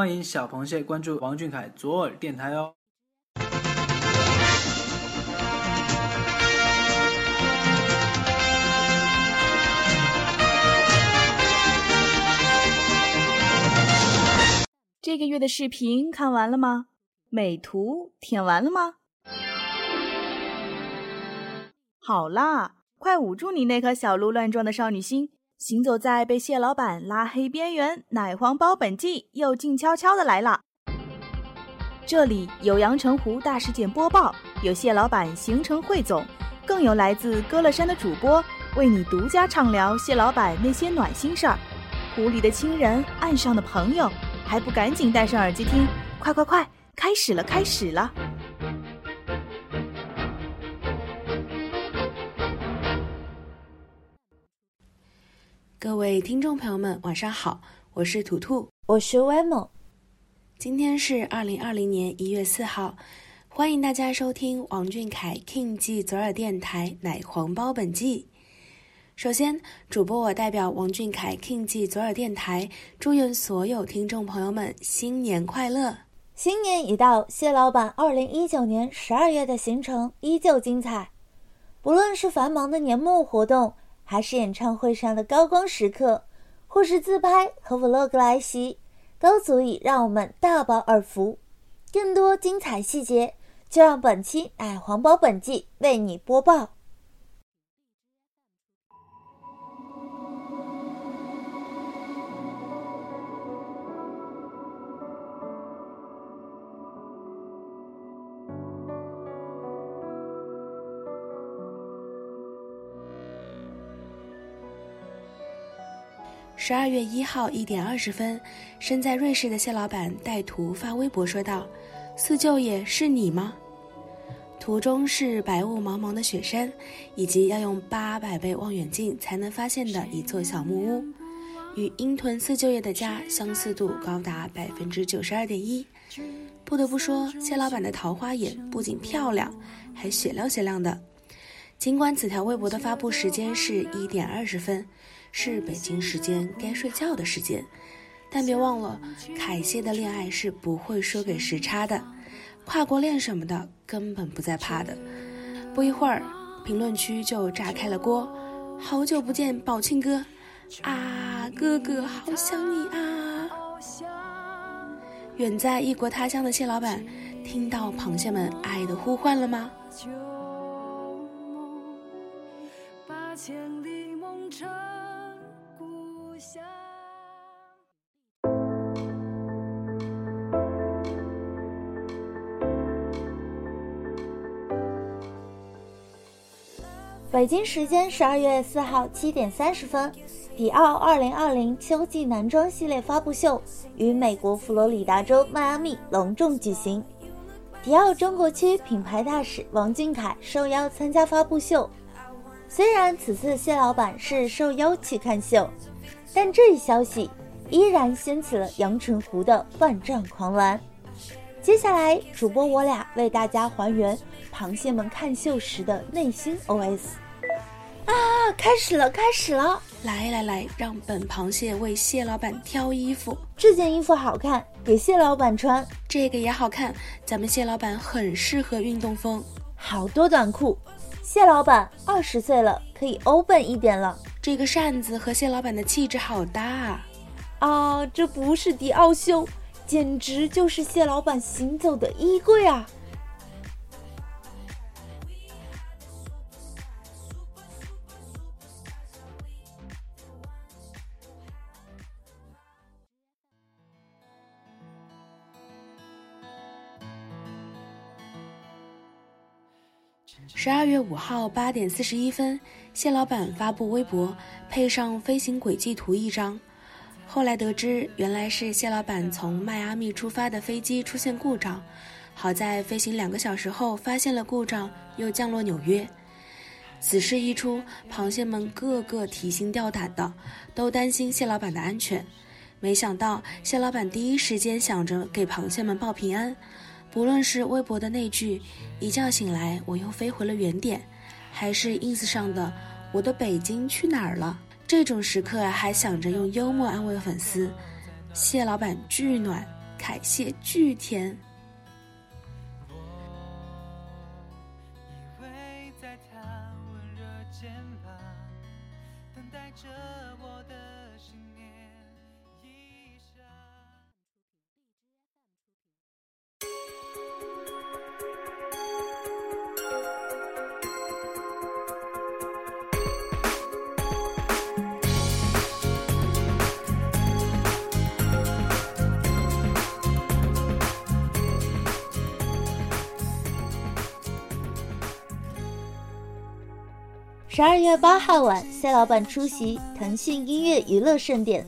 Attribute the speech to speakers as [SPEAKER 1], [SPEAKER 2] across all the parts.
[SPEAKER 1] 欢迎小螃蟹关注王俊凯左耳电台哦。
[SPEAKER 2] 这个月的视频看完了吗？美图舔完了吗？好啦，快捂住你那颗小鹿乱撞的少女心！行走在被蟹老板拉黑边缘，奶黄包本季又静悄悄的来了。这里有阳澄湖大事件播报，有蟹老板行程汇总，更有来自歌乐山的主播为你独家畅聊蟹老板那些暖心事儿。湖里的亲人，岸上的朋友。还不赶紧戴上耳机听！快快快，开始了，开始了！
[SPEAKER 3] 各位听众朋友们，晚上好，我是图图，
[SPEAKER 4] 我是 w e m o
[SPEAKER 3] 今天是二零二零年一月四号，欢迎大家收听王俊凯 King 记左耳电台奶黄包本季。首先，主播我代表王俊凯 King 记左耳电台，祝愿所有听众朋友们新年快乐！
[SPEAKER 4] 新年已到，谢老板二零一九年十二月的行程依旧精彩。不论是繁忙的年末活动，还是演唱会上的高光时刻，或是自拍和 Vlog 来袭，都足以让我们大饱耳福。更多精彩细节，就让本期奶黄包本季为你播报。
[SPEAKER 3] 十二月一号一点二十分，身在瑞士的谢老板带图发微博说道：“四舅爷是你吗？”图中是白雾茫茫的雪山，以及要用八百倍望远镜才能发现的一座小木屋，与鹰屯四舅爷的家相似度高达百分之九十二点一。不得不说，谢老板的桃花眼不仅漂亮，还雪亮雪亮的。尽管此条微博的发布时间是一点二十分。是北京时间该睡觉的时间，但别忘了，凯谢的恋爱是不会输给时差的，跨国恋什么的根本不在怕的。不一会儿，评论区就炸开了锅。好久不见，宝庆哥，啊，哥哥好想你啊！远在异国他乡的蟹老板，听到螃蟹们爱的呼唤了吗？
[SPEAKER 4] 千里梦成北京时间十二月四号七点三十分，迪奥二零二零秋季男装系列发布秀于美国佛罗里达州迈阿密隆重举行。迪奥中国区品牌大使王俊凯受邀参加发布秀。虽然此次谢老板是受邀去看秀，但这一消息依然掀起了阳澄湖的万丈狂澜。接下来，主播我俩为大家还原螃蟹们看秀时的内心 OS。啊，开始了，开始了！
[SPEAKER 3] 来来来，让本螃蟹为蟹老板挑衣服。
[SPEAKER 4] 这件衣服好看，给蟹老板穿。
[SPEAKER 3] 这个也好看，咱们蟹老板很适合运动风。
[SPEAKER 4] 好多短裤，蟹老板二十岁了，可以 open 一点了。
[SPEAKER 3] 这个扇子和蟹老板的气质好搭啊！
[SPEAKER 4] 啊，这不是迪奥秀。简直就是谢老板行走的衣柜啊！
[SPEAKER 3] 十二月五号八点四十一分，谢老板发布微博，配上飞行轨迹图一张。后来得知，原来是谢老板从迈阿密出发的飞机出现故障，好在飞行两个小时后发现了故障，又降落纽约。此事一出，螃蟹们个个提心吊胆的，都担心蟹老板的安全。没想到蟹老板第一时间想着给螃蟹们报平安，不论是微博的那句“一觉醒来我又飞回了原点”，还是 ins 上的“我的北京去哪儿了”。这种时刻还想着用幽默安慰粉丝，谢老板巨暖，凯蟹巨甜。
[SPEAKER 4] 十二月八号晚，谢老板出席腾讯音乐娱乐盛典，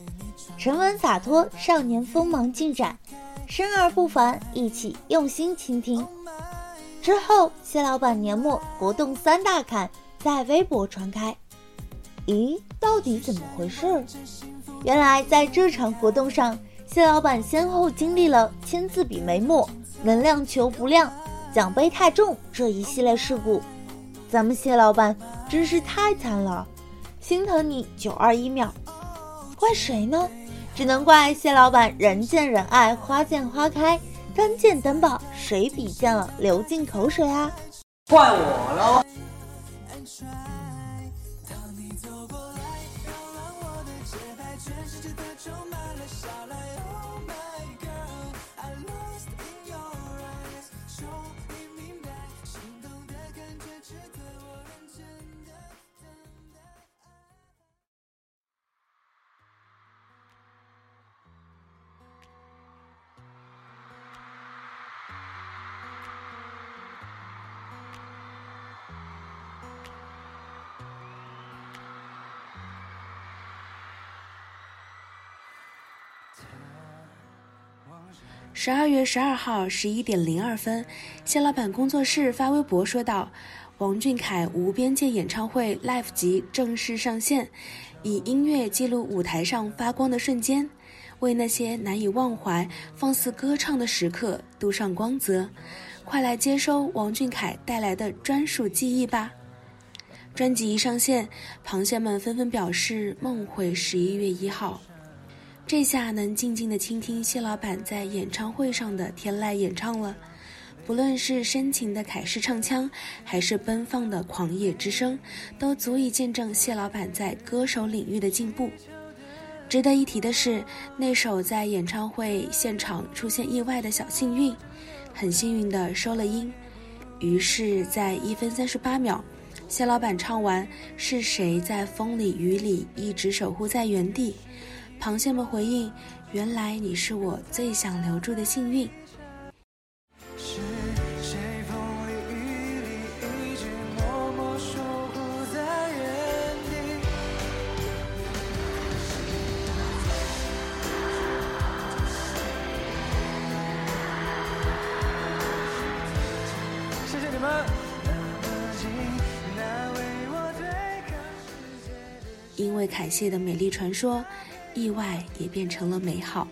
[SPEAKER 4] 沉稳洒脱，少年锋芒尽展，生而不凡，一起用心倾听。之后，谢老板年末活动三大坎在微博传开。咦，到底怎么回事？原来在这场活动上，谢老板先后经历了签字笔没墨、能量球不亮、奖杯太重这一系列事故。咱们谢老板真是太惨了，心疼你九二一秒。怪谁呢？只能怪谢老板人见人爱，花见花开，单见单宝，谁比见了流进口水啊？
[SPEAKER 1] 怪我喽。
[SPEAKER 3] 十二月十二号十一点零二分，谢老板工作室发微博说道：“王俊凯无边界演唱会 Live 集正式上线，以音乐记录舞台上发光的瞬间，为那些难以忘怀、放肆歌唱的时刻镀上光泽。快来接收王俊凯带来的专属记忆吧！”专辑一上线，螃蟹们纷纷表示梦回十一月一号。这下能静静的倾听谢老板在演唱会上的天籁演唱了，不论是深情的凯式唱腔，还是奔放的狂野之声，都足以见证谢老板在歌手领域的进步。值得一提的是，那首在演唱会现场出现意外的小幸运，很幸运的收了音，于是，在一分三十八秒，谢老板唱完“是谁在风里雨里一直守护在原地”。螃蟹们回应：“原来你是我最想留住的幸运。”
[SPEAKER 1] 谢谢你们。
[SPEAKER 3] 因为凯谢的美丽传说。意外也变成了美好。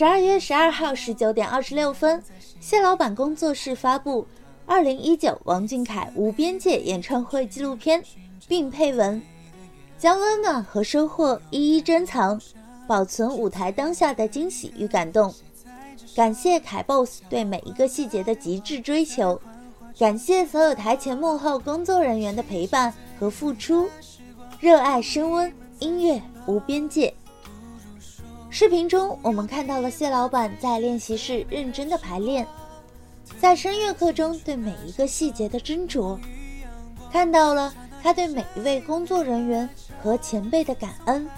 [SPEAKER 4] 十二月十二号十九点二十六分。谢老板工作室发布《二零一九王俊凯无边界演唱会纪录片》，并配文：“将温暖和收获一一珍藏，保存舞台当下的惊喜与感动。感谢凯 boss 对每一个细节的极致追求，感谢所有台前幕后工作人员的陪伴和付出。热爱升温，音乐无边界。”视频中，我们看到了谢老板在练习室认真的排练，在声乐课中对每一个细节的斟酌，看到了他对每一位工作人员和前辈的感恩。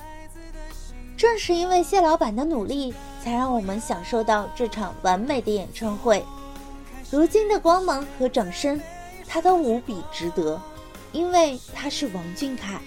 [SPEAKER 4] 正是因为谢老板的努力，才让我们享受到这场完美的演唱会。如今的光芒和掌声，他都无比值得，因为他是王俊凯。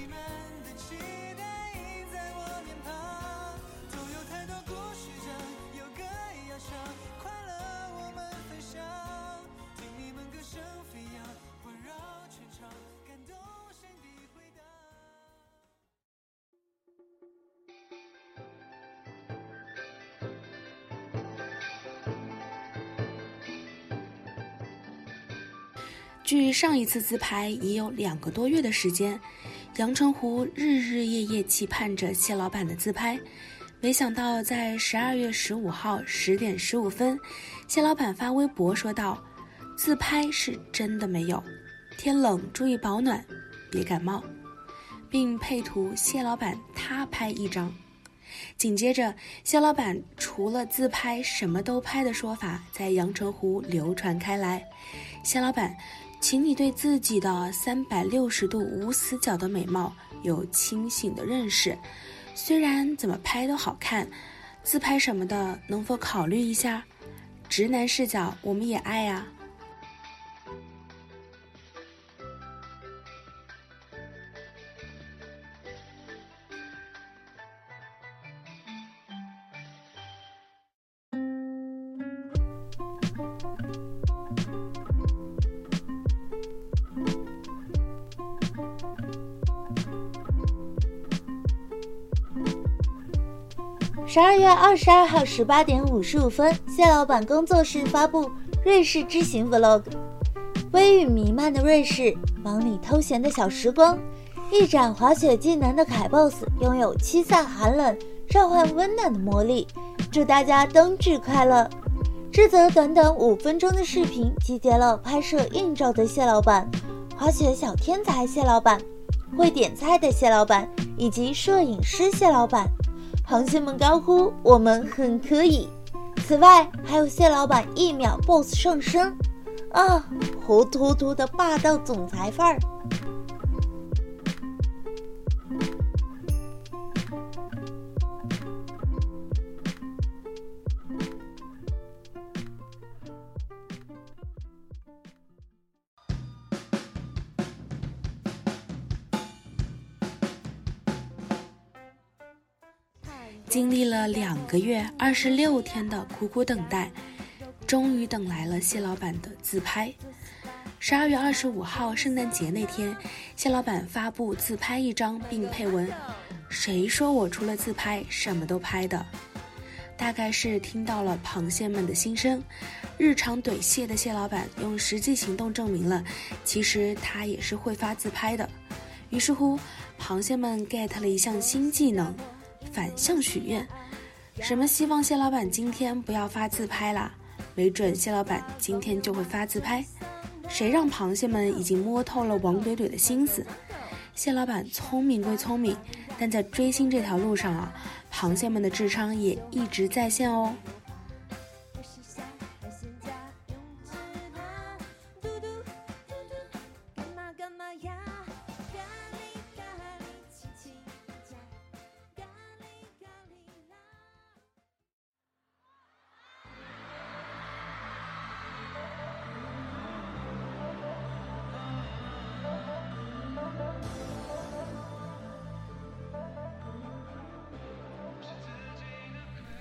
[SPEAKER 3] 距上一次自拍已有两个多月的时间，阳澄湖日日夜夜期盼着谢老板的自拍，没想到在十二月十五号十点十五分，谢老板发微博说道：“自拍是真的没有，天冷注意保暖，别感冒。”并配图谢老板他拍一张。紧接着，谢老板除了自拍什么都拍的说法在阳澄湖流传开来。谢老板，请你对自己的三百六十度无死角的美貌有清醒的认识。虽然怎么拍都好看，自拍什么的能否考虑一下？直男视角我们也爱呀。
[SPEAKER 4] 十二月二十二号十八点五十五分，谢老板工作室发布瑞士之行 Vlog。微雨弥漫的瑞士，忙里偷闲的小时光，一展滑雪技能的凯 boss 拥有驱散寒冷、召唤温暖的魔力。祝大家冬至快乐！这则短短五分钟的视频集结了拍摄硬照的谢老板、滑雪小天才谢老板、会点菜的谢老板以及摄影师谢老板。螃蟹们高呼：“我们很可以！”此外，还有蟹老板一秒 BOSS 上身，啊，活脱脱的霸道总裁范儿。
[SPEAKER 3] 经历了两个月二十六天的苦苦等待，终于等来了谢老板的自拍。十二月二十五号圣诞节那天，谢老板发布自拍一张，并配文：“谁说我除了自拍什么都拍的？”大概是听到了螃蟹们的心声，日常怼蟹的蟹老板用实际行动证明了，其实他也是会发自拍的。于是乎，螃蟹们 get 了一项新技能。反向许愿，什么希望蟹老板今天不要发自拍啦？没准蟹老板今天就会发自拍。谁让螃蟹们已经摸透了王怼怼的心思？蟹老板聪明归聪明，但在追星这条路上啊，螃蟹们的智商也一直在线哦。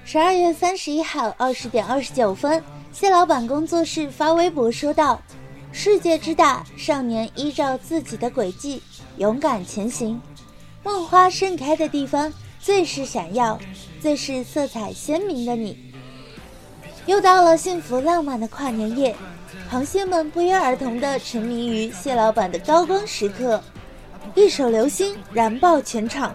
[SPEAKER 4] 十二月三十一号二十点二十九分，谢老板工作室发微博说道：“世界之大，少年依照自己的轨迹勇敢前行。梦花盛开的地方，最是闪耀，最是色彩鲜明的你。”又到了幸福浪漫的跨年夜，螃蟹们不约而同地沉迷于谢老板的高光时刻，一首《流星》燃爆全场。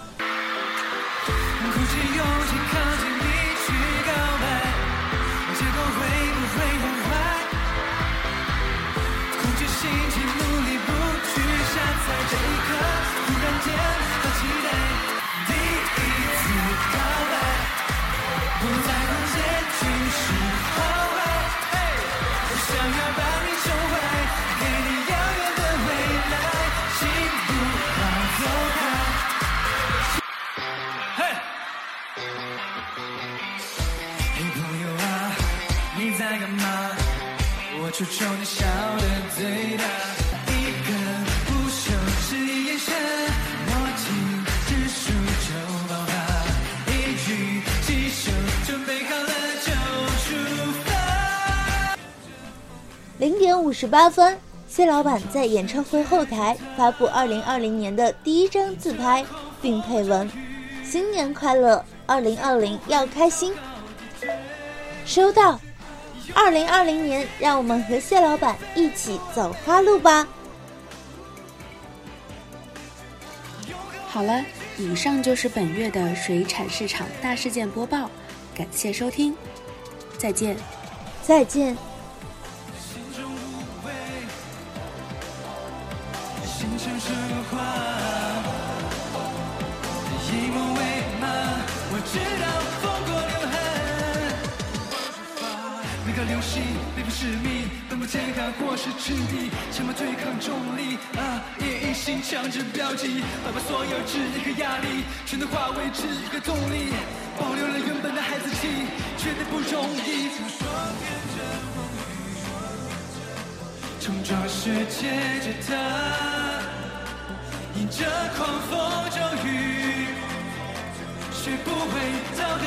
[SPEAKER 4] 我
[SPEAKER 5] 求求你笑得最大，一个不休，只一眼神，默契指数就爆发，一举几手，准备好了就出发。
[SPEAKER 4] 零点五十八分，谢老板在演唱会后台发布二零二零年的第一张自拍，并配文：“新年快乐，二零二零要开心。”收到。二零二零年，让我们和蟹老板一起走花路吧。
[SPEAKER 3] 好了，以上就是本月的水产市场大事件播报，感谢收听，再见，
[SPEAKER 4] 再见。
[SPEAKER 5] 流星，背负使命，奔赴天寒或是赤地，前方对抗重力啊！夜一心强制标记，把把所有质疑和压力，全都化为质疑和动力，保留了原本的孩子气，绝对不容易。冲撞世界之塔，迎着狂风骤雨，学不会祷告